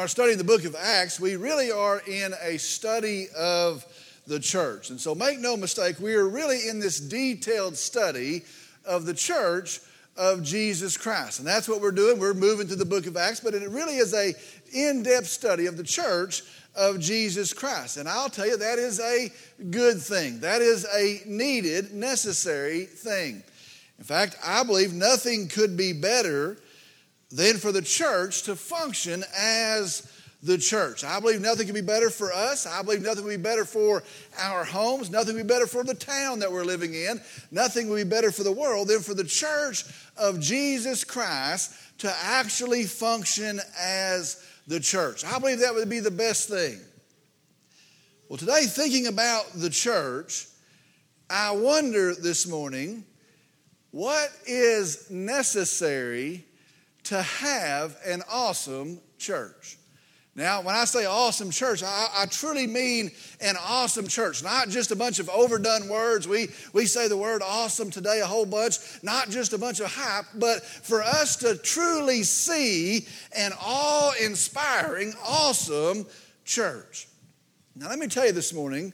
our study in the book of Acts, we really are in a study of the church. And so make no mistake, we are really in this detailed study of the church of Jesus Christ. And that's what we're doing. We're moving to the book of Acts, but it really is a in-depth study of the church of Jesus Christ. And I'll tell you that is a good thing. That is a needed, necessary thing. In fact, I believe nothing could be better than for the church to function as the church. I believe nothing can be better for us. I believe nothing will be better for our homes. Nothing will be better for the town that we're living in. Nothing will be better for the world than for the church of Jesus Christ to actually function as the church. I believe that would be the best thing. Well, today, thinking about the church, I wonder this morning what is necessary to have an awesome church. Now, when I say awesome church, I, I, truly mean an awesome church, not just a bunch of overdone words. We, we say the word awesome today a whole bunch, not just a bunch of hype, but for us to truly see an awe inspiring, awesome church. Now, let me tell you this morning,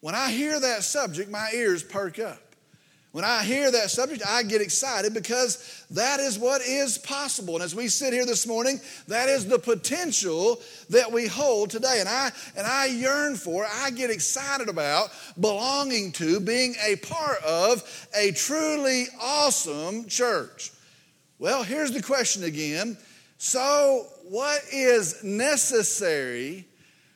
when I hear that subject, my ears perk up. When I hear that subject, I get excited because that is what is possible. And as we sit here this morning, that is the potential that we hold today. And I and I yearn for, I get excited about belonging to, being a part of a truly awesome church. Well, here's the question again. So, what is necessary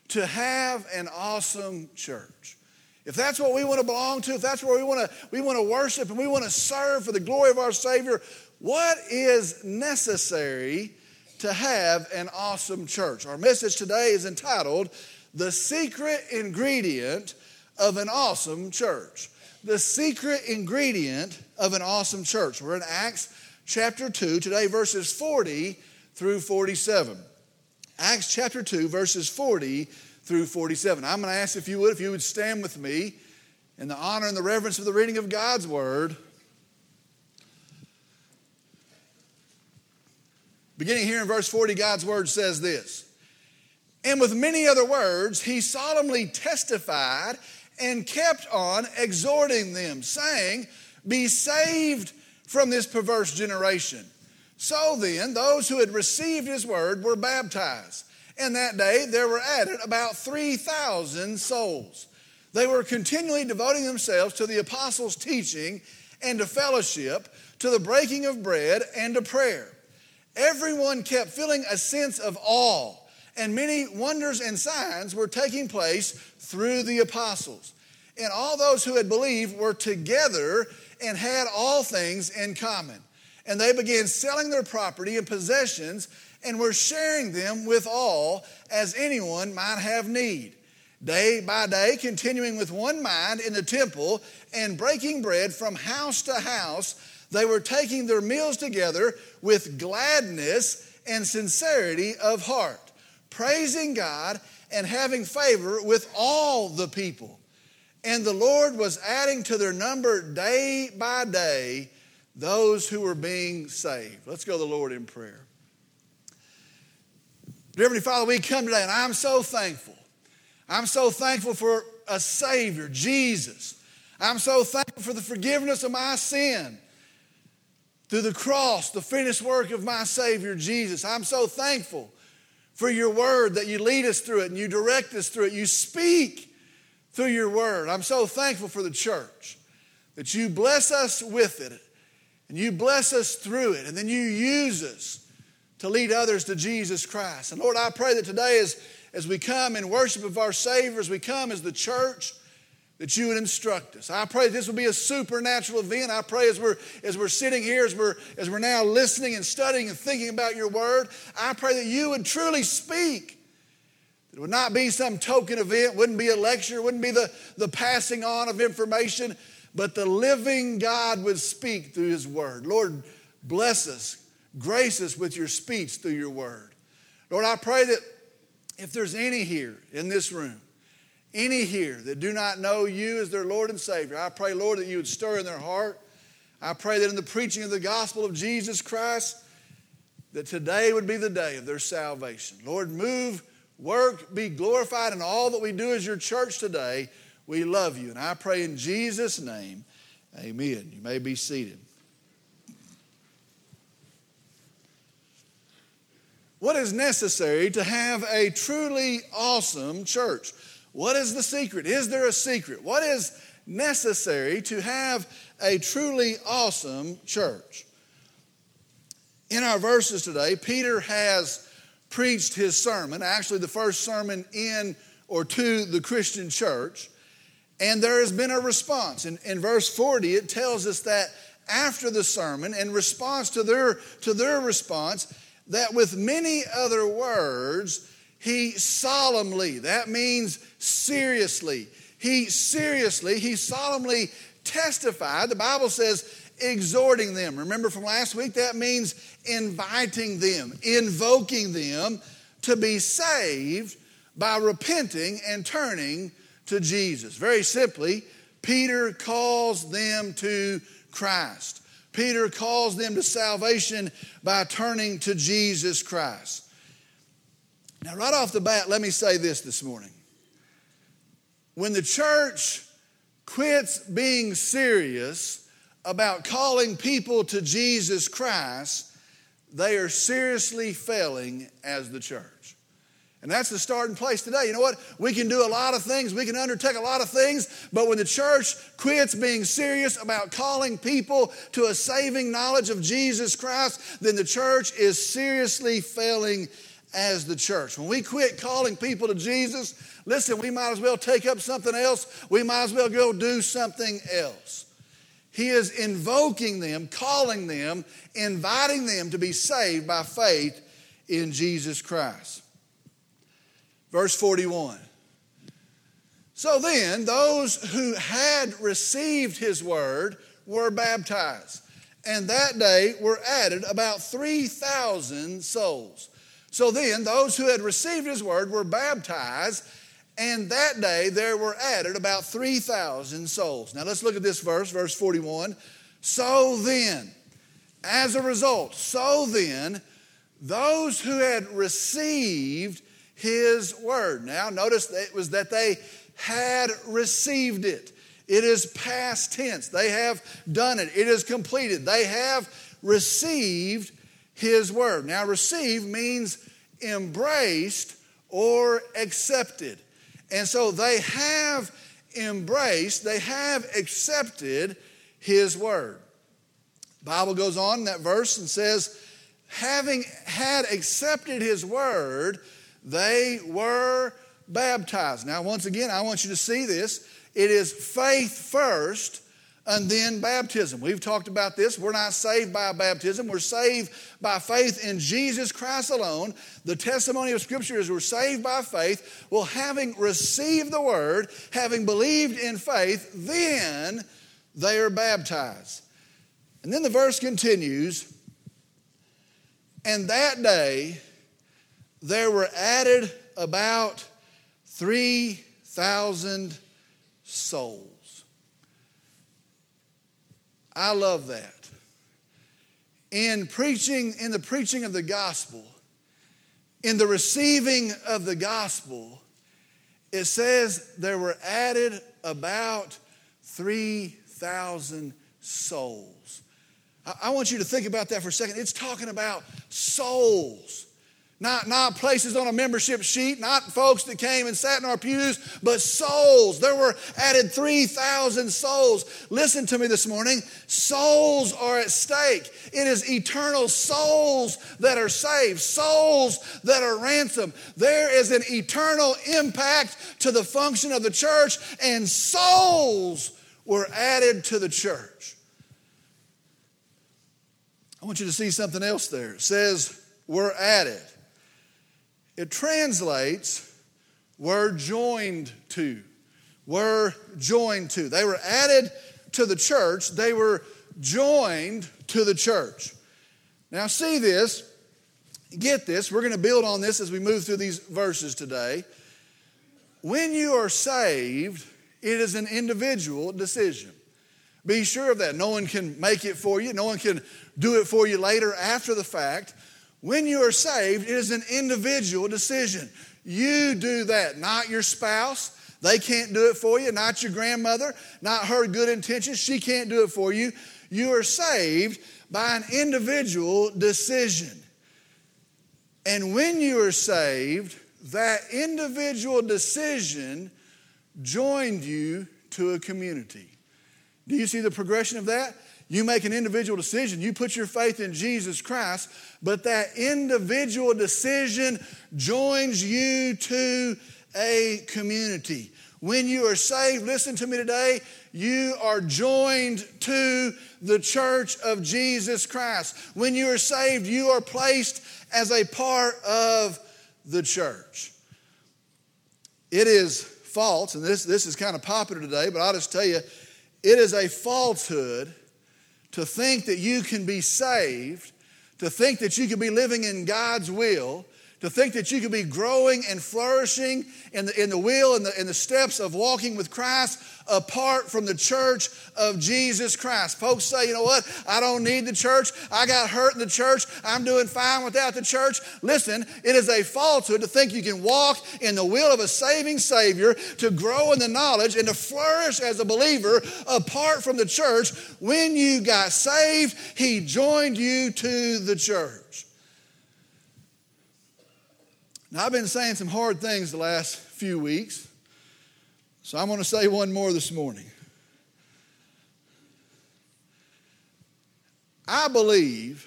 to have an awesome church? If that's what we want to belong to, if that's where we want to, we want to worship and we want to serve for the glory of our Savior, what is necessary to have an awesome church? Our message today is entitled The Secret Ingredient of an Awesome Church. The secret ingredient of an awesome church. We're in Acts chapter 2, today verses 40 through 47. Acts chapter 2, verses 40 through 47. I'm going to ask if you would, if you would stand with me in the honor and the reverence of the reading of God's word. Beginning here in verse 40, God's word says this And with many other words, he solemnly testified and kept on exhorting them, saying, Be saved from this perverse generation. So then, those who had received his word were baptized. And that day there were added about 3,000 souls. They were continually devoting themselves to the apostles' teaching and to fellowship, to the breaking of bread and to prayer. Everyone kept feeling a sense of awe, and many wonders and signs were taking place through the apostles. And all those who had believed were together and had all things in common. And they began selling their property and possessions and were sharing them with all as anyone might have need. Day by day, continuing with one mind in the temple and breaking bread from house to house, they were taking their meals together with gladness and sincerity of heart, praising God and having favor with all the people. And the Lord was adding to their number day by day those who were being saved. Let's go to the Lord in prayer. Dear Heavenly Father, we come today and I'm so thankful. I'm so thankful for a Savior, Jesus. I'm so thankful for the forgiveness of my sin through the cross, the finished work of my Savior, Jesus. I'm so thankful for your word that you lead us through it and you direct us through it. You speak through your word. I'm so thankful for the church that you bless us with it and you bless us through it and then you use us to lead others to Jesus Christ. And Lord, I pray that today as, as we come in worship of our Savior, as we come as the church, that you would instruct us. I pray this will be a supernatural event. I pray as we're as we're sitting here, as we're as we're now listening and studying and thinking about your word, I pray that you would truly speak. It would not be some token event, wouldn't be a lecture, wouldn't be the, the passing on of information, but the living God would speak through his word. Lord, bless us, Grace us with your speech through your word. Lord, I pray that if there's any here in this room, any here that do not know you as their Lord and Savior, I pray, Lord, that you would stir in their heart. I pray that in the preaching of the gospel of Jesus Christ, that today would be the day of their salvation. Lord, move, work, be glorified in all that we do as your church today. We love you. And I pray in Jesus' name, amen. You may be seated. What is necessary to have a truly awesome church? What is the secret? Is there a secret? What is necessary to have a truly awesome church? In our verses today, Peter has preached his sermon, actually, the first sermon in or to the Christian church, and there has been a response. In, in verse 40, it tells us that after the sermon, in response to their, to their response, that with many other words, he solemnly, that means seriously, he seriously, he solemnly testified. The Bible says exhorting them. Remember from last week, that means inviting them, invoking them to be saved by repenting and turning to Jesus. Very simply, Peter calls them to Christ. Peter calls them to salvation by turning to Jesus Christ. Now, right off the bat, let me say this this morning. When the church quits being serious about calling people to Jesus Christ, they are seriously failing as the church. And that's the starting place today. You know what? We can do a lot of things, we can undertake a lot of things, but when the church quits being serious about calling people to a saving knowledge of Jesus Christ, then the church is seriously failing as the church. When we quit calling people to Jesus, listen, we might as well take up something else. We might as well go do something else. He is invoking them, calling them, inviting them to be saved by faith in Jesus Christ. Verse 41. So then, those who had received his word were baptized, and that day were added about 3,000 souls. So then, those who had received his word were baptized, and that day there were added about 3,000 souls. Now let's look at this verse, verse 41. So then, as a result, so then, those who had received his word. Now, notice that it was that they had received it. It is past tense. They have done it. It is completed. They have received his word. Now, receive means embraced or accepted. And so they have embraced, they have accepted his word. Bible goes on in that verse and says, having had accepted his word, they were baptized. Now, once again, I want you to see this. It is faith first and then baptism. We've talked about this. We're not saved by baptism, we're saved by faith in Jesus Christ alone. The testimony of Scripture is we're saved by faith. Well, having received the word, having believed in faith, then they are baptized. And then the verse continues and that day there were added about 3,000 souls. I love that. In preaching, in the preaching of the gospel, in the receiving of the gospel, it says there were added about 3,000 souls. I want you to think about that for a second. It's talking about souls. Not, not places on a membership sheet, not folks that came and sat in our pews, but souls. There were added 3,000 souls. Listen to me this morning. Souls are at stake. It is eternal souls that are saved, souls that are ransomed. There is an eternal impact to the function of the church, and souls were added to the church. I want you to see something else there. It says, were added. It translates, were joined to. Were joined to. They were added to the church, they were joined to the church. Now, see this, get this, we're going to build on this as we move through these verses today. When you are saved, it is an individual decision. Be sure of that. No one can make it for you, no one can do it for you later after the fact. When you are saved, it is an individual decision. You do that, not your spouse. They can't do it for you, not your grandmother, not her good intentions. She can't do it for you. You are saved by an individual decision. And when you are saved, that individual decision joined you to a community. Do you see the progression of that? You make an individual decision, you put your faith in Jesus Christ, but that individual decision joins you to a community. When you are saved, listen to me today, you are joined to the church of Jesus Christ. When you are saved, you are placed as a part of the church. It is false, and this, this is kind of popular today, but I'll just tell you, it is a falsehood to think that you can be saved, to think that you can be living in God's will, to think that you can be growing and flourishing in the, in the will and the, in the steps of walking with Christ apart from the church of Jesus Christ. Folks say, you know what? I don't need the church. I got hurt in the church. I'm doing fine without the church. Listen, it is a falsehood to think you can walk in the will of a saving Savior, to grow in the knowledge, and to flourish as a believer apart from the church. When you got saved, He joined you to the church. Now, I've been saying some hard things the last few weeks. So I'm going to say one more this morning. I believe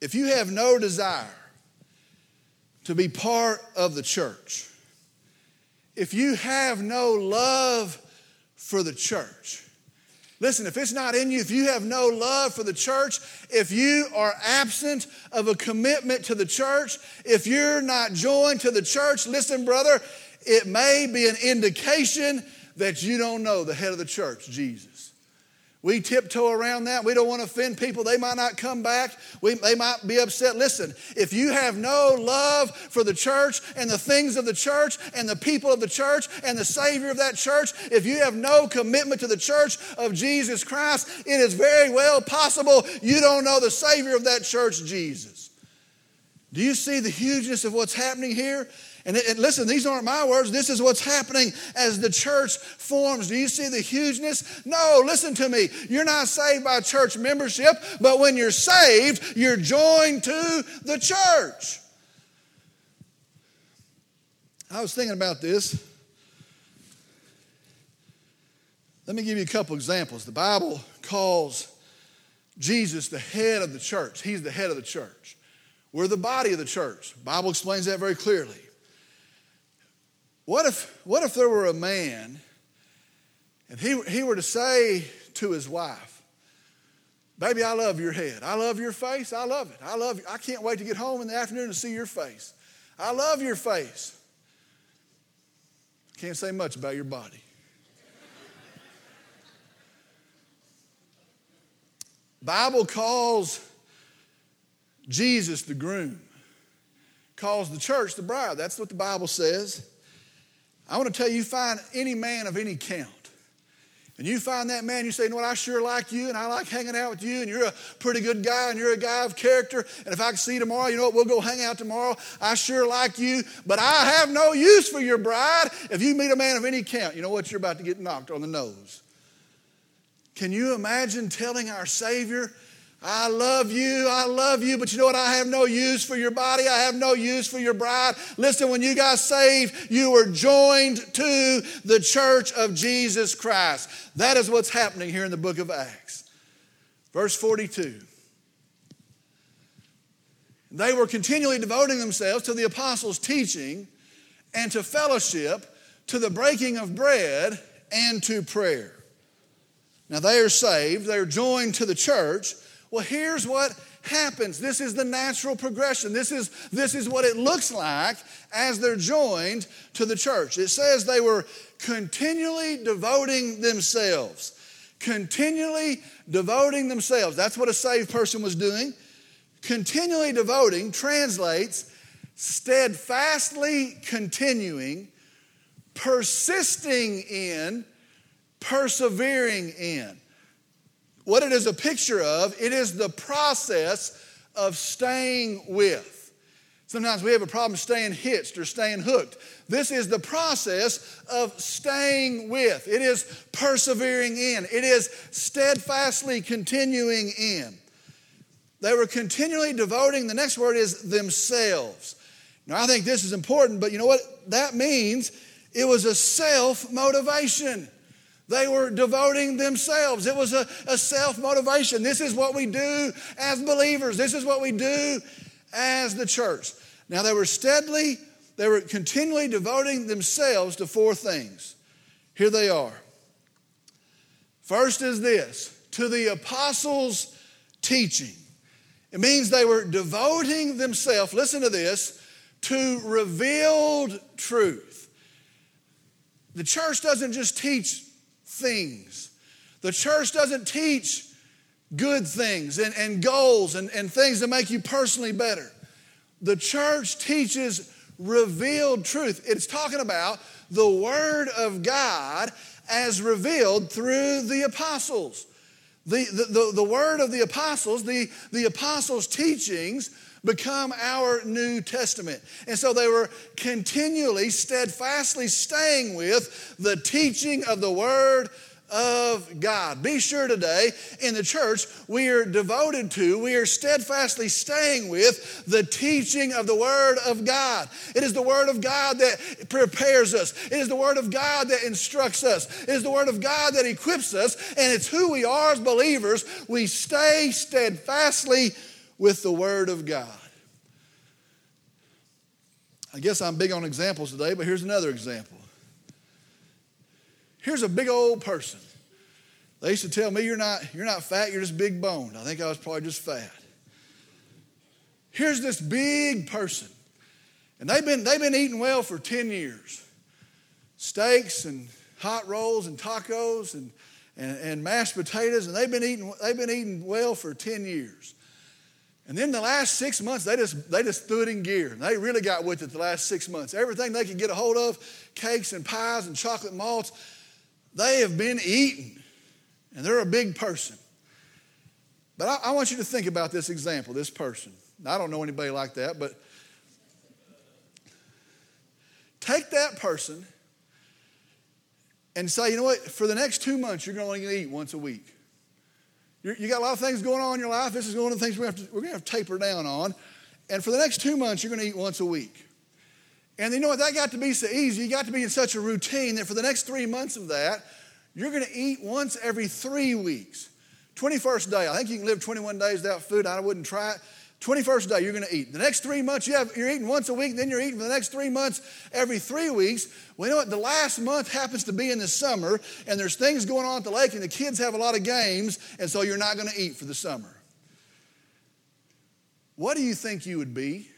if you have no desire to be part of the church, if you have no love for the church, Listen, if it's not in you, if you have no love for the church, if you are absent of a commitment to the church, if you're not joined to the church, listen, brother, it may be an indication that you don't know the head of the church, Jesus. We tiptoe around that. We don't want to offend people. They might not come back. We, they might be upset. Listen, if you have no love for the church and the things of the church and the people of the church and the Savior of that church, if you have no commitment to the church of Jesus Christ, it is very well possible you don't know the Savior of that church, Jesus. Do you see the hugeness of what's happening here? And, and, listen, these aren't my words. This is what's happening as the church forms. Do you see the hugeness? No, listen to me. You're not saved by church membership, but when you're saved, you're joined to the church. I was thinking about this. Let me give you a couple examples. The Bible calls Jesus the head of the church. He's the head of the church. We're the body of the church. The Bible explains that very clearly. What if, what if there were a man and he, he were to say to his wife, Baby, I love your head. I love your face. I love it. I love you. I can't wait to get home in the afternoon to see your face. I love your face. Can't say much about your body. Bible calls Jesus the groom, calls the church the bride. That's what the Bible says. I want to tell you, you find any man of any count, and you find that man, you say, you know what, I sure like you, and I like hanging out with you, and you're a pretty good guy, and you're a guy of character, and if I see you tomorrow, you know what, we'll go hang out tomorrow. I sure like you, but I have no use for your bride. If you meet a man of any count, you know what, you're about to get knocked on the nose. Can you imagine telling our Savior, I love you, I love you, but you know what? I have no use for your body. I have no use for your bride. Listen, when you got saved, you were joined to the church of Jesus Christ. That is what's happening here in the book of Acts. Verse 42. They were continually devoting themselves to the apostles' teaching and to fellowship, to the breaking of bread, and to prayer. Now they are saved, they're joined to the church. Well, here's what happens. This is the natural progression. This is, this is what it looks like as they're joined to the church. It says they were continually devoting themselves. Continually devoting themselves. That's what a saved person was doing. Continually devoting translates steadfastly continuing, persisting in, persevering in. What it is a picture of, it is the process of staying with. Sometimes we have a problem staying hitched or staying hooked. This is the process of staying with. It is persevering in. It is steadfastly continuing in. They were continually devoting, the next word is themselves. Now, I think this is important, but you know what that means? It was a self motivation. They were devoting themselves. It was a, a self motivation. This is what we do as believers. This is what we do as the church. Now, they were steadily, they were continually devoting themselves to four things. Here they are. First is this to the apostles' teaching. It means they were devoting themselves, listen to this, to revealed truth. The church doesn't just teach things, the church doesn't teach good things and, and goals and, and things that make you personally better. The church teaches revealed truth. It's talking about the Word of God as revealed through the apostles. The, the, the, the, Word of the apostles, the, the apostles' teachings, become our New Testament. And so they were continually, steadfastly staying with the teaching of the Word of God. Be sure today in the church we are devoted to, we are steadfastly staying with the teaching of the Word of God. It is the Word of God that prepares us, it is the Word of God that instructs us, it is the Word of God that equips us, and it's who we are as believers. We stay steadfastly with the Word of God. I guess I'm big on examples today, but here's another example. Here's a big old person. They used to tell me, you're not, you're not fat, you're just big boned. I think I was probably just fat. Here's this big person. And they've been, they've been eating well for 10 years. Steaks and hot rolls and tacos and, and, and mashed potatoes, and they've been, eating, they've been eating well for 10 years. And then the last six months, they just, they just threw it in gear. They really got with it the last six months. Everything they could get a hold of, cakes and pies and chocolate malts, they have been eating, and they're a big person. But I, I want you to think about this example, this person. I don't know anybody like that, but take that person and say, you know what, for the next two months, you're going to eat once a week. You're, you got a lot of things going on in your life. This is one of the things we're going, to, we're going to have to taper down on. And for the next two months, you're going to eat once a week. And you know what? That got to be so easy. You got to be in such a routine that for the next three months of that, you're going to eat once every three weeks. 21st day, I think you can live 21 days without food. I wouldn't try it. 21st day, you're going to eat. The next three months, you have, you're eating once a week, then you're eating for the next three months every three weeks. Well, you know what? The last month happens to be in the summer, and there's things going on at the lake, and the kids have a lot of games, and so you're not going to eat for the summer. What do you think you would be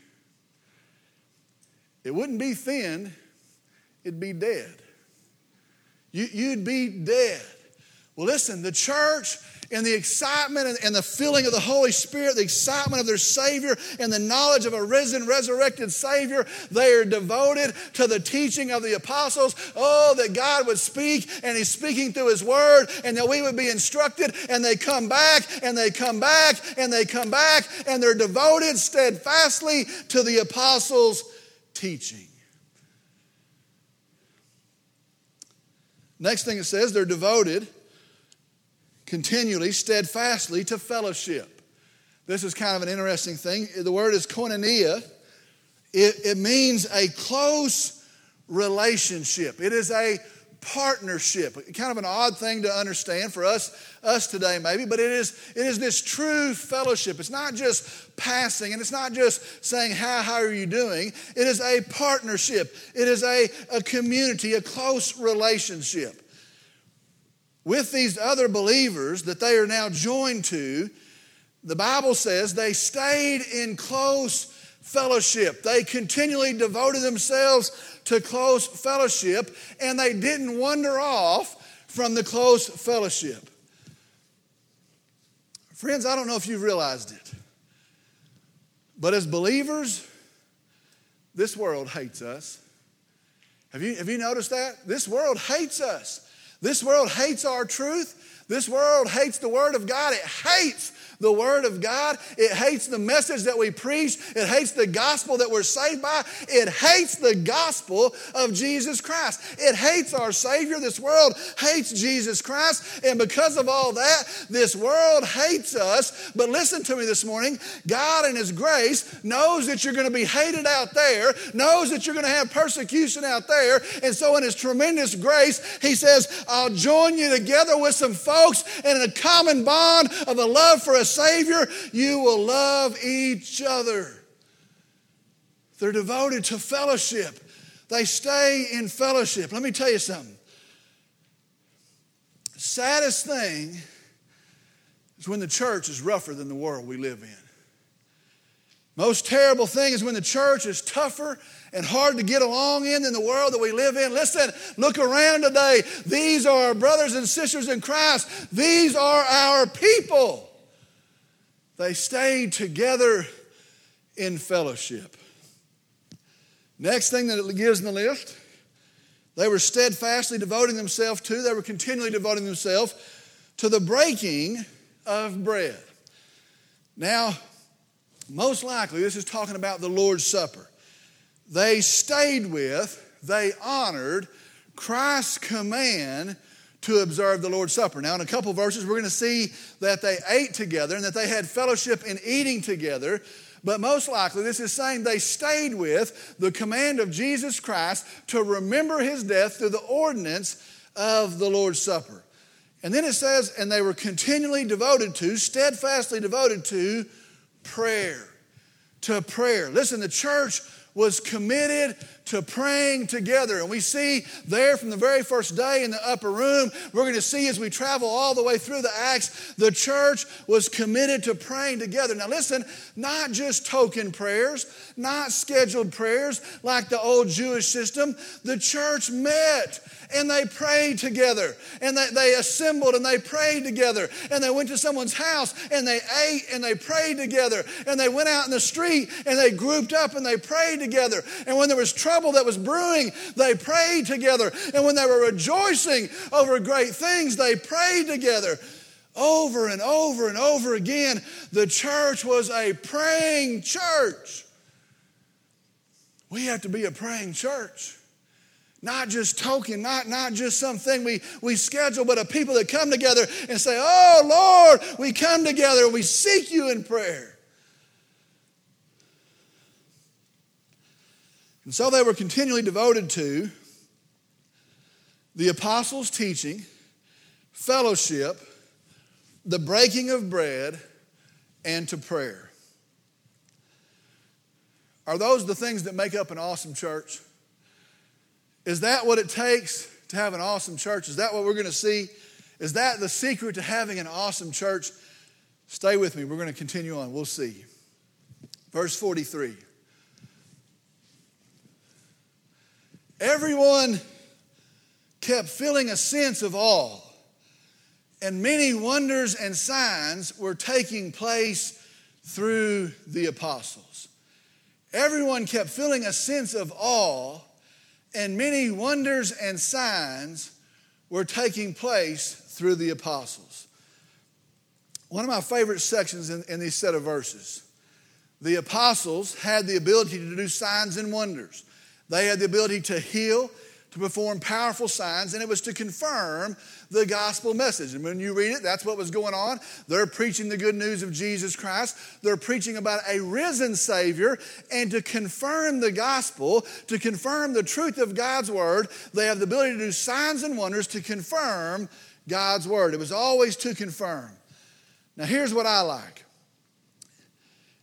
it wouldn't be thin, it'd be dead. You, you'd be dead. Well, listen, the church and the excitement and, the feeling of the Holy Spirit, the excitement of their Savior, and the knowledge of a risen, resurrected Savior, they are devoted to the teaching of the apostles. Oh, that God would speak, and He's speaking through His Word, and that we would be instructed, and they come back, and they come back, and they come back, and they're devoted steadfastly to the apostles' teaching. Next thing it says, they're devoted continually, steadfastly to fellowship. This is kind of an interesting thing. The word is koinonia. It, it means a close relationship. It is a partnership. Kind of an odd thing to understand for us, us today, maybe, but it is, it is this true fellowship. It's not just passing and it's not just saying, How, how are you doing? It is a partnership, it is a, a community, a close relationship. With these other believers that they are now joined to, the Bible says they stayed in close fellowship. They continually devoted themselves to close fellowship and they didn't wander off from the close fellowship. Friends, I don't know if you've realized it, but as believers, this world hates us. Have you, have you noticed that? This world hates us. This world hates our truth. This world hates the Word of God. It hates the Word of God. It hates the message that we preach. It hates the gospel that we're saved by. It hates the gospel of Jesus Christ. It hates our Savior. This world hates Jesus Christ. And because of all that, this world hates us. But listen to me this morning God, in His grace, knows that you're going to be hated out there, knows that you're going to have persecution out there. And so, in His tremendous grace, He says, I'll join you together with some folks in a common bond of a love for a Savior, you will love each other. They're devoted to fellowship. They stay in fellowship. Let me tell you something. Saddest thing is when the church is rougher than the world we live in. Most terrible thing is when the church is tougher and hard to get along in than the world that we live in. Listen, look around today. These are our brothers and sisters in Christ. These are our people. They stayed together in fellowship. Next thing that it gives in the list, they were steadfastly devoting themselves to, they were continually devoting themselves to the breaking of bread. Now, most likely, this is talking about the Lord's Supper. They stayed with, they honored Christ's command to observe the Lord's Supper. Now, in a couple verses, we're going to see that they ate together and that they had fellowship in eating together. But most likely, this is saying they stayed with the command of Jesus Christ to remember his death through the ordinance of the Lord's Supper. And then it says, and they were continually devoted to, steadfastly devoted to prayer. To prayer. Listen, the church was committed to praying together. And we see there from the very first day in the upper room, we're going to see as we travel all the way through the Acts, the church was committed to praying together. Now, listen, not just token prayers, not scheduled prayers like the old Jewish system. The church met and they prayed together and they, they assembled and they prayed together and they went to someone's house and they ate and they prayed together and they went out in the street and they grouped up and they prayed together. And when there was trouble that was brewing, they prayed together. And when they were rejoicing over great things, they prayed together. Over and over and over again, the church was a praying church. We have to be a praying church. Not just token, not, not just something we, we schedule, but a people that come together and say, Oh Lord, we come together we seek you in prayer. And so they were continually devoted to the apostles' teaching, fellowship, the breaking of bread, and to prayer. Are those the things that make up an awesome church? Is that what it takes to have an awesome church? Is that what we're going to see? Is that the secret to having an awesome church? Stay with me. We're going to continue on. We'll see. Verse 43. Everyone kept feeling a sense of awe, and many wonders and signs were taking place through the apostles. Everyone kept feeling a sense of awe and many wonders and signs were taking place through the apostles. One of my favorite sections in, in these set of verses. The apostles had the ability to do signs and wonders. They had the ability to heal, to perform powerful signs, and it was to confirm the gospel message. And when you read it, that's what was going on. They're preaching the good news of Jesus Christ, they're preaching about a risen Savior, and to confirm the gospel, to confirm the truth of God's word, they have the ability to do signs and wonders to confirm God's word. It was always to confirm. Now, here's what I like.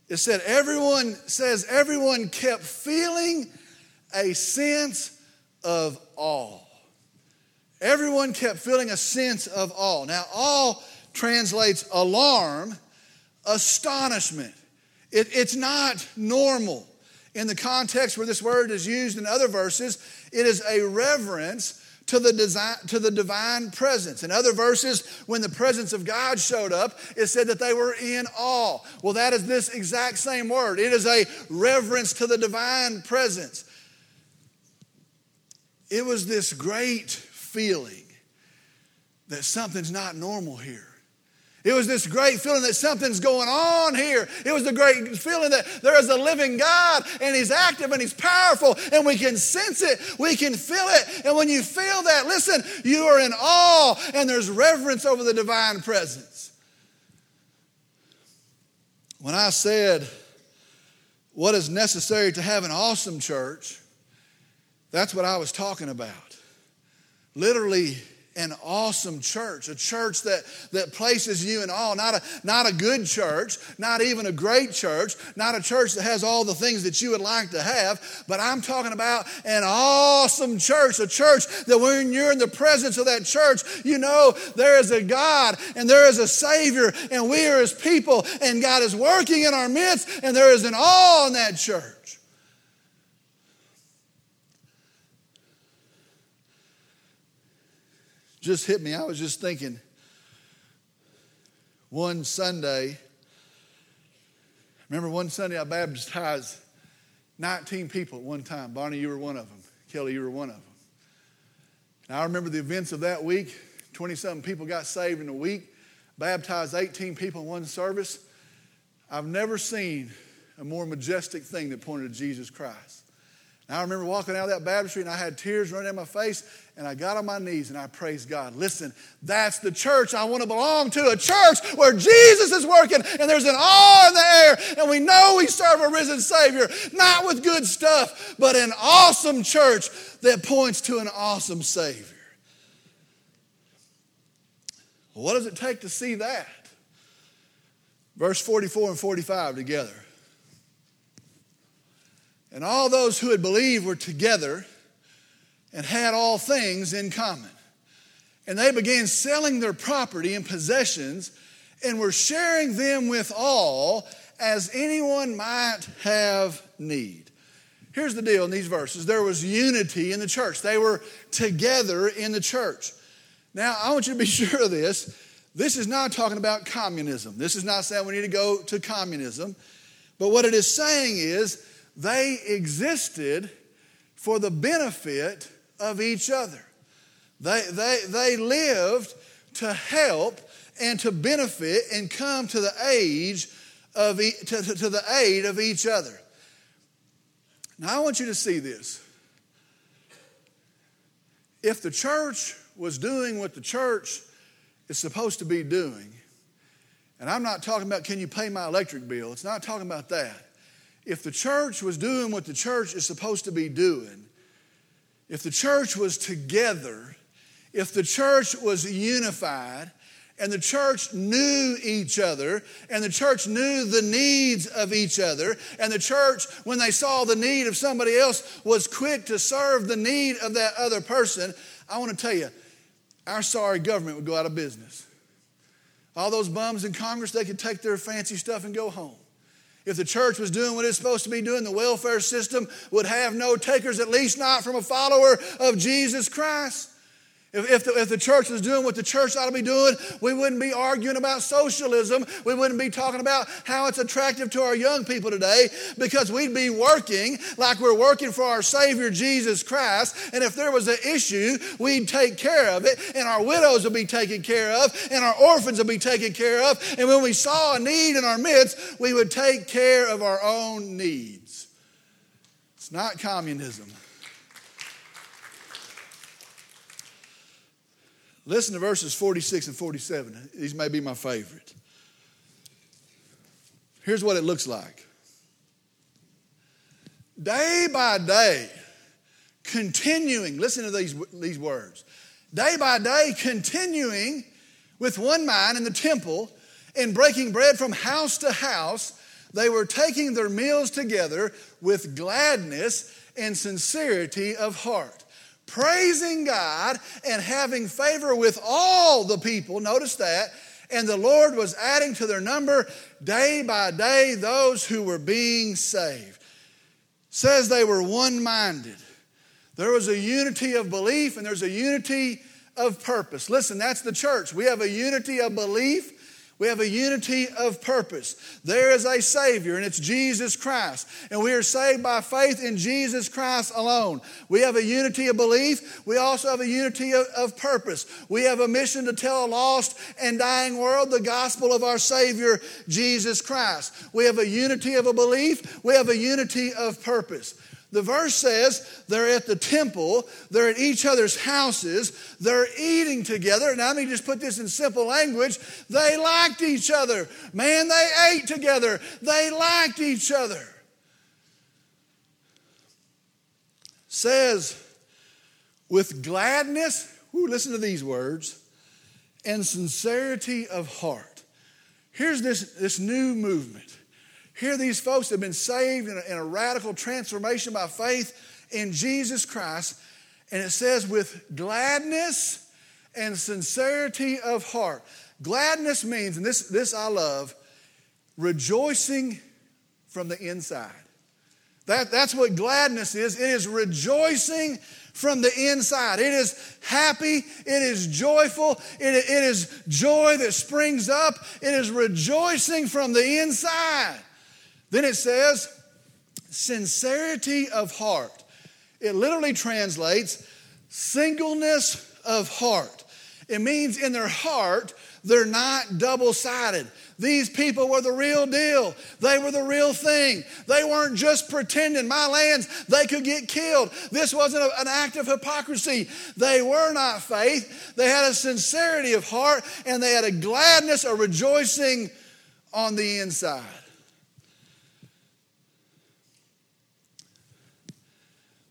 It said, everyone says, everyone kept feeling a sense of awe. Everyone kept feeling a sense of awe. Now, awe translates alarm, astonishment. It, it's not normal. In the context where this word is used in other verses, it is a reverence to the, design, to the divine presence. In other verses, when the presence of God showed up, it said that they were in awe. Well, that is this exact same word. It is a reverence to the divine presence. It was this great feeling. that something's not normal here. It was this great feeling that something's going on here. It was the great feeling that there is a living God and He's active and He's powerful and we can sense it. We can feel it. And when you feel that, listen, you are in awe and there's reverence over the divine presence. When I said, what is necessary to have an awesome church, that's what I was talking about. Literally, an awesome church, a church that, that places you in awe, not a, not a good church, not even a great church, not a church that has all the things that you would like to have, but I'm talking about an awesome church, a church that when you're in the presence of that church, you know there is a God and there is a Savior and we are His people and God is working in our midst and there is an awe in that church. Just hit me. I was just thinking one Sunday, remember one Sunday I baptized 19 people at one time. Barney, you were one of them. Kelly, you were one of them. And I remember the events of that week. 20 something people got saved in a week, baptized 18 people in one service. I've never seen a more majestic thing that pointed to Jesus Christ. And I remember walking out of that baptistry and I had tears running down my face and I got on my knees and I praised God. Listen, that's the church I want to belong to, a church where Jesus is working and there's an awe in the air and we know we serve a risen Savior, not with good stuff, but an awesome church that points to an awesome Savior. Well, what does it take to see that? Verse 44 and 45 together. And all those who had believed were together and had all things in common. And they began selling their property and possessions and were sharing them with all as anyone might have need. Here's the deal in these verses there was unity in the church, they were together in the church. Now, I want you to be sure of this. This is not talking about communism. This is not saying we need to go to communism. But what it is saying is they existed for the benefit of each other. They, they, they lived to help and to benefit and come to the age of e- to, to, to the aid of each other. Now I want you to see this. If the church was doing what the church is supposed to be doing, and I'm not talking about can you pay my electric bill, it's not talking about that if the church was doing what the church is supposed to be doing, if the church was together, if the church was unified, and the church knew each other, and the church knew the needs of each other, and the church, when they saw the need of somebody else, was quick to serve the need of that other person, I want to tell you, our sorry government would go out of business. All those bums in Congress, they could take their fancy stuff and go home. If the church was doing what it's supposed to be doing, the welfare system would have no takers, at least not from a follower of Jesus Christ. If, if, the, if the church was doing what the church ought to be doing, we wouldn't be arguing about socialism. We wouldn't be talking about how it's attractive to our young people today because we'd be working like we're working for our Savior Jesus Christ. And if there was an issue, we'd take care of it, and our widows would be taken care of, and our orphans would be taken care of. And when we saw a need in our midst, we would take care of our own needs. It's not communism. Listen to verses 46 and 47. These may be my favorite. Here's what it looks like day by day, continuing, listen to these, these words. Day by day, continuing with one mind in the temple and breaking bread from house to house, they were taking their meals together with gladness and sincerity of heart praising God and having favor with all the people. Notice that. And the Lord was adding to their number day by day those who were being saved. Says they were one minded. There was a unity of belief and there's a unity of purpose. Listen, that's the church. We have a unity of belief, We have a unity of purpose. There is a Savior, and it's Jesus Christ. And we are saved by faith in Jesus Christ alone. We have a unity of belief. We also have a unity of, of, purpose. We have a mission to tell a lost and dying world the gospel of our Savior, Jesus Christ. We have a unity of a belief. We have a unity of purpose. The verse says they're at the temple, they're at each other's houses, they're eating together. Now, let me just put this in simple language. They liked each other. Man, they ate together, they liked each other. Says, with gladness, ooh, listen to these words, and sincerity of heart. Here's this, this new movement. Here, these folks have been saved in a, in a radical transformation by faith in Jesus Christ. And it says, with gladness and sincerity of heart. Gladness means, and this, this I love, rejoicing from the inside. That, that's what gladness is. It is rejoicing from the inside. It is happy. It is joyful. It, it is joy that springs up. It is rejoicing from the inside. Then it says, sincerity of heart. It literally translates singleness of heart. It means in their heart, they're not double sided. These people were the real deal. They were the real thing. They weren't just pretending. My lands, they could get killed. This wasn't a, an act of hypocrisy. They were not faith. They had a sincerity of heart and they had a gladness, a rejoicing on the inside.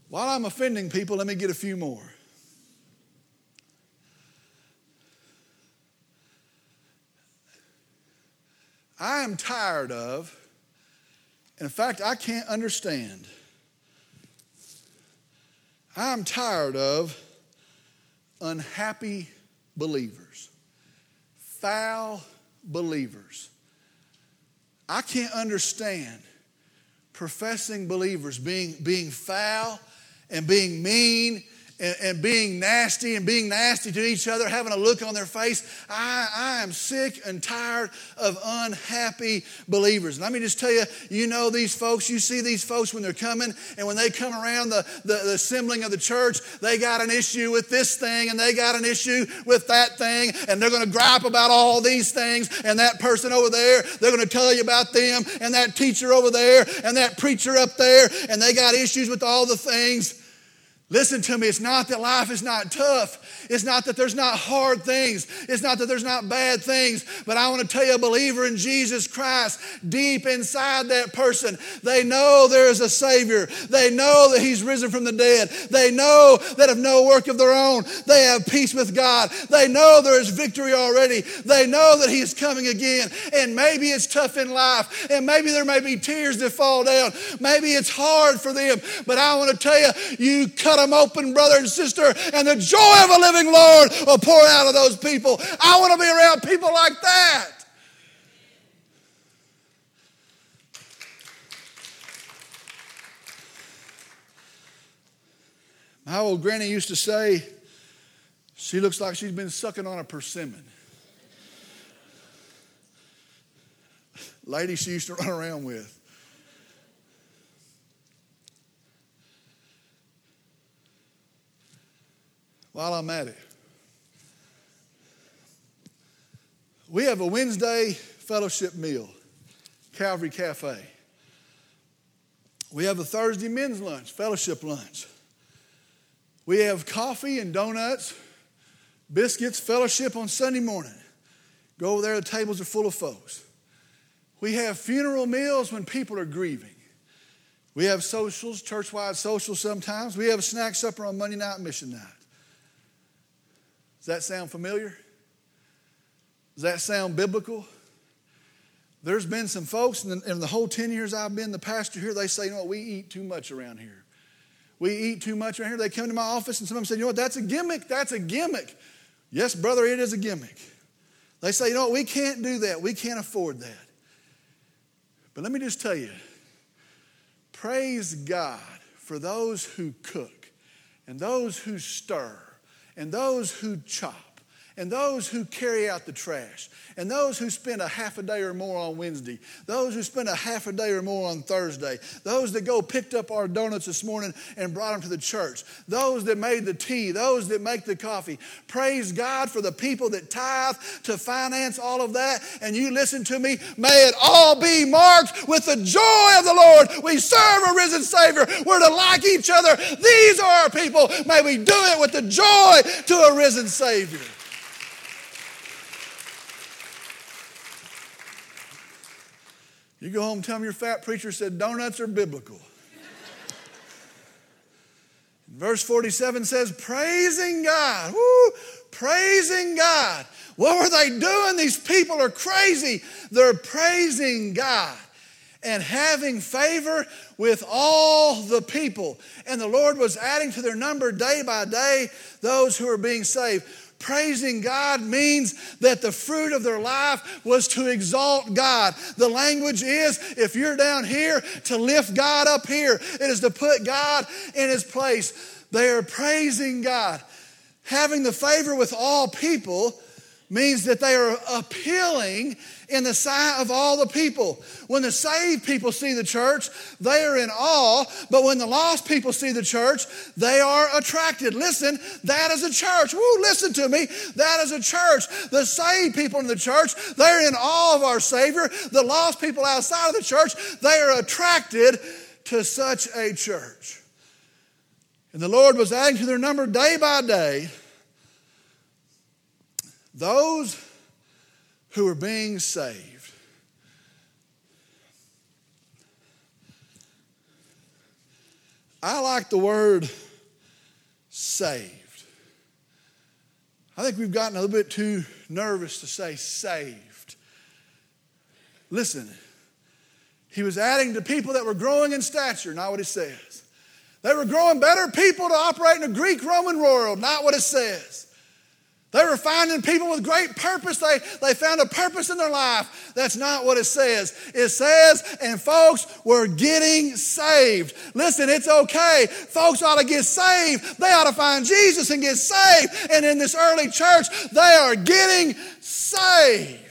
While I'm offending people, let me get a few more. I am tired of, in fact, I can't understand. I'm tired of unhappy believers, foul believers. I can't understand professing believers being, being foul and being mean and, and, being nasty and being nasty to each other, having a look on their face. I, I am sick and tired of unhappy believers. Let me just tell you, you know these folks, you see these folks when they're coming, and when they come around the, the, the assembling of the church, they got an issue with this thing and they got an issue with that thing, and they're going to gripe about all these things, and that person over there, they're going to tell you about them, and that teacher over there, and that preacher up there, and they got issues with all the things. Listen to me, it's not that life is not tough. It's not that there's not hard things. It's not that there's not bad things. But I want to tell you, a believer in Jesus Christ, deep inside that person, they know there is a Savior. They know that He's risen from the dead. They know that of no work of their own, they have peace with God. They know there is victory already. They know that He is coming again. And maybe it's tough in life, and maybe there may be tears that fall down. Maybe it's hard for them. But I want to tell you, you cut them open, brother and sister, and the joy of a living Lord will pour out of those people. I want to be around people like that. My old granny used to say, she looks like she's been sucking on a persimmon. Lady she used to run around with. While I'm at it. We have a Wednesday fellowship meal, Calvary Cafe. We have a Thursday men's lunch, fellowship lunch. We have coffee and donuts, biscuits, fellowship on Sunday morning. Go over there, the tables are full of folks. We have funeral meals when people are grieving. We have socials, church wide socials sometimes. We have a snack supper on Monday night, mission night. Does that sound familiar? Does that sound biblical? There's been some folks in the, in the, whole 10 years I've been the pastor here, they say, you know what, we eat too much around here. We eat too much around here. They come to my office and some of them say, you know what, that's a gimmick. That's a gimmick. Yes, brother, it is a gimmick. They say, you know what, we can't do that. We can't afford that. But let me just tell you praise God for those who cook and those who stir and those who chop and those who carry out the trash, and those who spend a half a day or more on Wednesday, those who spend a half a day or more on Thursday, those that go picked up our donuts this morning and brought them to the church, those that made the tea, those that make the coffee. Praise God for the people that tithe to finance all of that. And you listen to me, may it all be marked with the joy of the Lord. We serve a risen Savior. We're to like each other. These are our people. May we do it with the joy to a risen Savior. You go home and tell me your fat preacher said donuts are biblical. Verse 47 says, praising God. Woo! Praising God. What were they doing? These people are crazy. They're praising God and having favor with all the people. And the Lord was adding to their number day by day those who are being saved. Praising God means that the fruit of their life was to exalt God. The language is, if you're down here, to lift God up here. It is to put God in his place. They are praising God. Having the favor with all people means that they are appealing in the sight of all the people. When the saved people see the church, they are in awe, but when the lost people see the church, they are attracted. Listen, that is a church. Woo, listen to me. That is a church. The saved people in the church, they're in awe of our Savior. The lost people outside of the church, they are attracted to such a church. And the Lord was adding to their number day by day those who are being saved. I like the word saved. I think we've gotten a little bit too nervous to say saved. Listen, he was adding to people that were growing in stature, not what it says. They were growing better people to operate in a Greek Roman world, not what it says. They were finding people with great purpose. They, they found a purpose in their life. That's not what it says. It says, and folks were getting saved. Listen, it's okay. Folks ought to get saved. They ought to find Jesus and get saved. And in this early church, they are getting saved.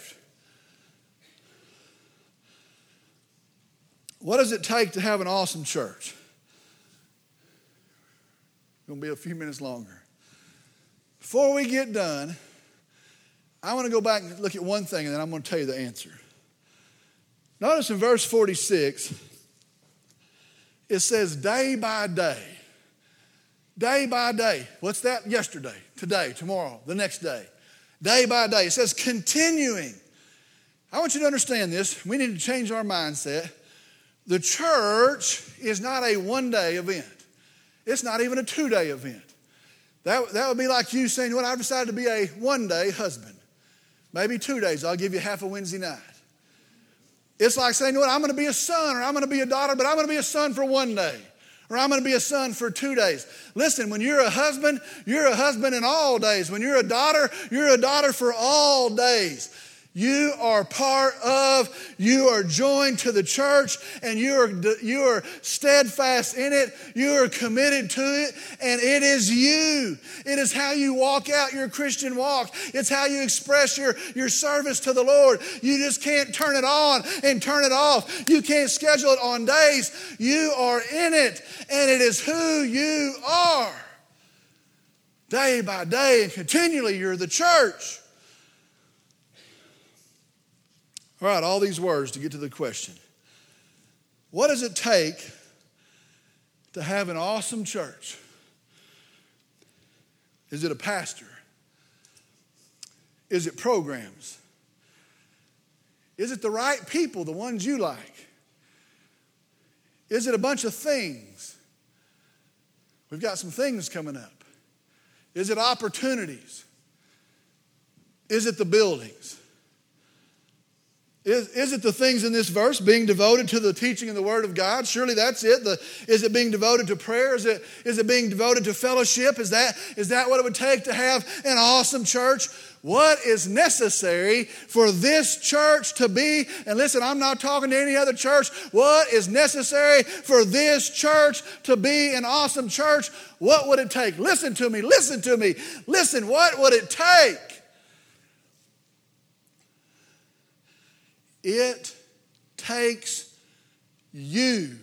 What does it take to have an awesome church? It's going to be a few minutes longer. Before we get done, I want to go back and look at one thing and then I'm going to tell you the answer. Notice in verse 46, it says day by day. Day by day. What's that? Yesterday, today, tomorrow, the next day. Day by day. It says continuing. I want you to understand this. We need to change our mindset. The church is not a one day event, it's not even a two day event. That, that would be like you saying, Well, I've decided to be a one day husband. Maybe two days. I'll give you half a Wednesday night. It's like saying, What, I'm going to be a son or I'm going to be a daughter, but I'm going to be a son for one day or I'm going to be a son for two days. Listen, when you're a husband, you're a husband in all days. When you're a daughter, you're a daughter for all days. You are part of, you are joined to the church, and you are, you are steadfast in it. You are committed to it, and it is you. It is how you walk out your Christian walk. It's how you express your, your service to the Lord. You just can't turn it on and turn it off. You can't schedule it on days. You are in it, and it is who you are. Day by day and continually, you're the church. All right, all these words to get to the question. What does it take to have an awesome church? Is it a pastor? Is it programs? Is it the right people, the ones you like? Is it a bunch of things? We've got some things coming up. Is it opportunities? Is it the buildings? Is, is it the things in this verse being devoted to the teaching and the Word of God? Surely that's it. The, is it being devoted to prayer? Is it, is it being devoted to fellowship? Is that, is that what it would take to have an awesome church? What is necessary for this church to be? And listen, I'm not talking to any other church. What is necessary for this church to be an awesome church? What would it take? Listen to me, listen to me, listen. What would it take? It takes you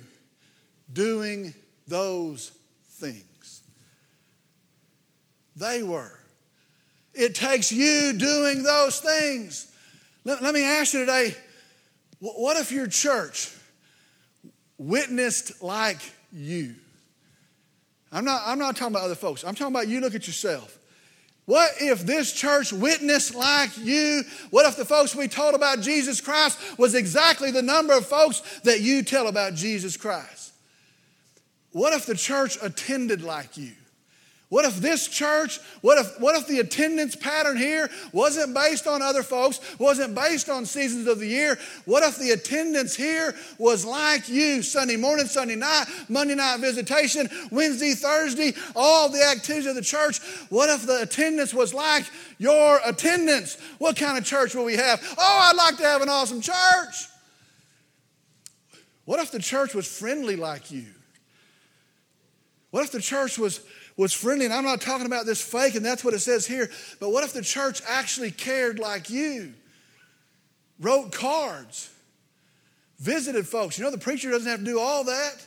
doing those things. They were. It takes you doing those things. Let, let me ask you today what if your church witnessed like you? I'm not, I'm not talking about other folks. I'm talking about you look at yourself. What if this church witnessed like you? What if the folks we told about Jesus Christ was exactly the number of folks that you tell about Jesus Christ? What if the church attended like you? What if this church, what if, what if the attendance pattern here wasn't based on other folks, wasn't based on seasons of the year? What if the attendance here was like you Sunday morning, Sunday night, Monday night visitation, Wednesday, Thursday, all the activities of the church? What if the attendance was like your attendance? What kind of church will we have? Oh, I'd like to have an awesome church. What if the church was friendly like you? What if the church was was friendly. And I'm not talking about this fake, and that's what it says here. But what if the church actually cared like you? Wrote cards, visited folks. You know, the preacher doesn't have to do all that.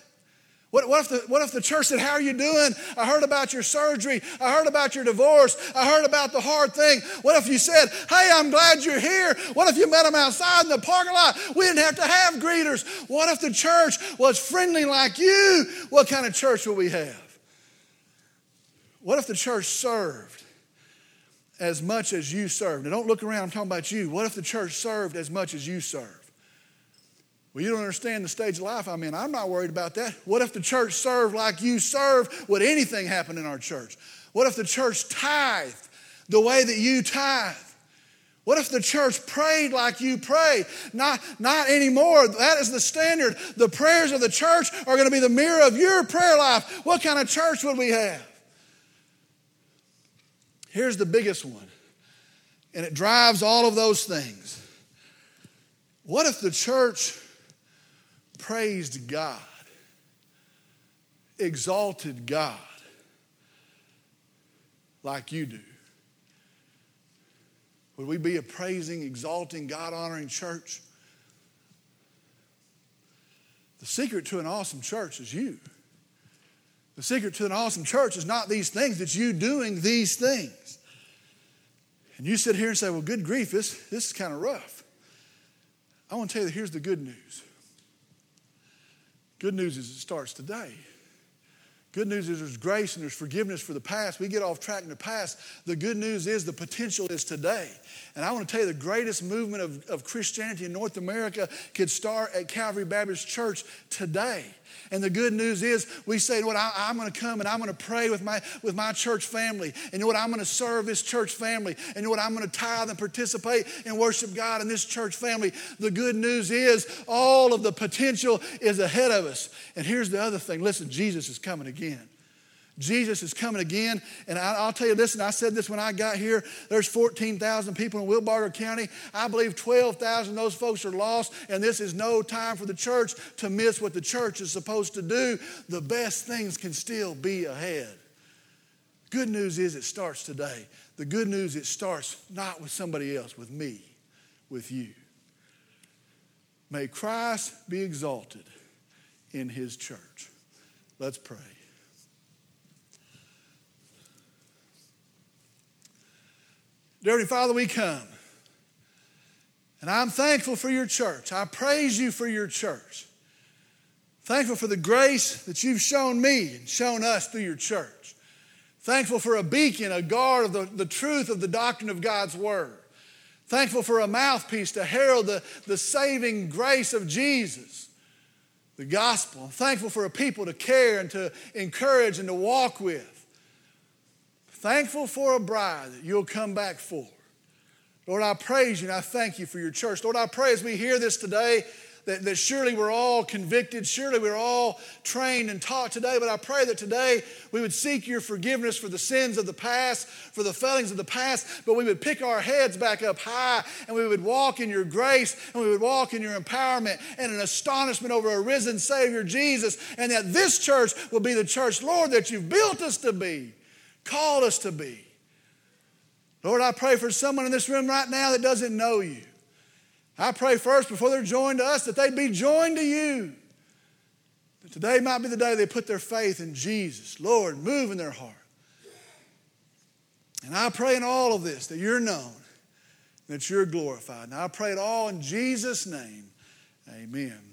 What, what, if the, what if the church said, How are you doing? I heard about your surgery. I heard about your divorce. I heard about the hard thing. What if you said, Hey, I'm glad you're here? What if you met them outside in the parking lot? We didn't have to have greeters. What if the church was friendly like you? What kind of church will we have? What if the church served as much as you served? Now, don't look around, I'm talking about you. What if the church served as much as you serve? Well, you don't understand the stage of life I'm in. I'm not worried about that. What if the church served like you serve? Would anything happen in our church? What if the church tithed the way that you tithe? What if the church prayed like you pray? Not, not anymore. That is the standard. The prayers of the church are going to be the mirror of your prayer life. What kind of church would we have? Here's the biggest one, and it drives all of those things. What if the church praised God, exalted God like you do? Would we be a praising, exalting, God honoring church? The secret to an awesome church is you. The secret to an awesome church is not these things, it's you doing these things. And you sit here and say, well, good grief, this, this is kind of rough. I want to tell you that here's the good news. Good news is it starts today. Good news is there's grace and there's forgiveness for the past. We get off track in the past. The good news is the potential is today. And I want to tell you the greatest movement of, of Christianity in North America could start at Calvary Baptist Church today. And the good news is we say, what, I, am going to come and I'm going to pray with my, with my church family. And you know what, I'm going to serve this church family. And you know what, I'm going to tithe and participate and worship God in this church family. The good news is all of the potential is ahead of us. And here's the other thing listen, Jesus is coming again. Jesus is coming again. And I, will tell you this, and I said this when I got here there's 14,000 people in Wilbarger County. I believe 12,000 of those folks are lost, and this is no time for the church to miss what the church is supposed to do. The best things can still be ahead. Good news is it starts today. The good news, it starts not with somebody else, with me, with you. May Christ be exalted in his church. Let's pray. Dear Father, we come. And I'm thankful for your church. I praise you for your church. Thankful for the grace that you've shown me and shown us through your church. Thankful for a beacon, a guard of the, the truth of the doctrine of God's Word. Thankful for a mouthpiece to herald the, the saving grace of Jesus, the gospel. Thankful for a people to care and to encourage and to walk with. Thankful for a bride that you'll come back for. Lord, I praise you and I thank you for your church. Lord, I pray as we hear this today that, that surely we're all convicted, surely we're all trained and taught today, but I pray that today we would seek your forgiveness for the sins of the past, for the failings of the past, but we would pick our heads back up high and we would walk in your grace and we would walk in your empowerment and an astonishment over a risen Savior Jesus, and that this church will be the church, Lord, that you've built us to be called us to be. Lord, I pray for someone in this room right now that doesn't know you. I pray first, before they're joined to us, that they'd be joined to you. That today might be the day they put their faith in Jesus. Lord, move in their heart. And I pray in all of this that you're known, that you're glorified. And I pray it all in Jesus' name. Amen.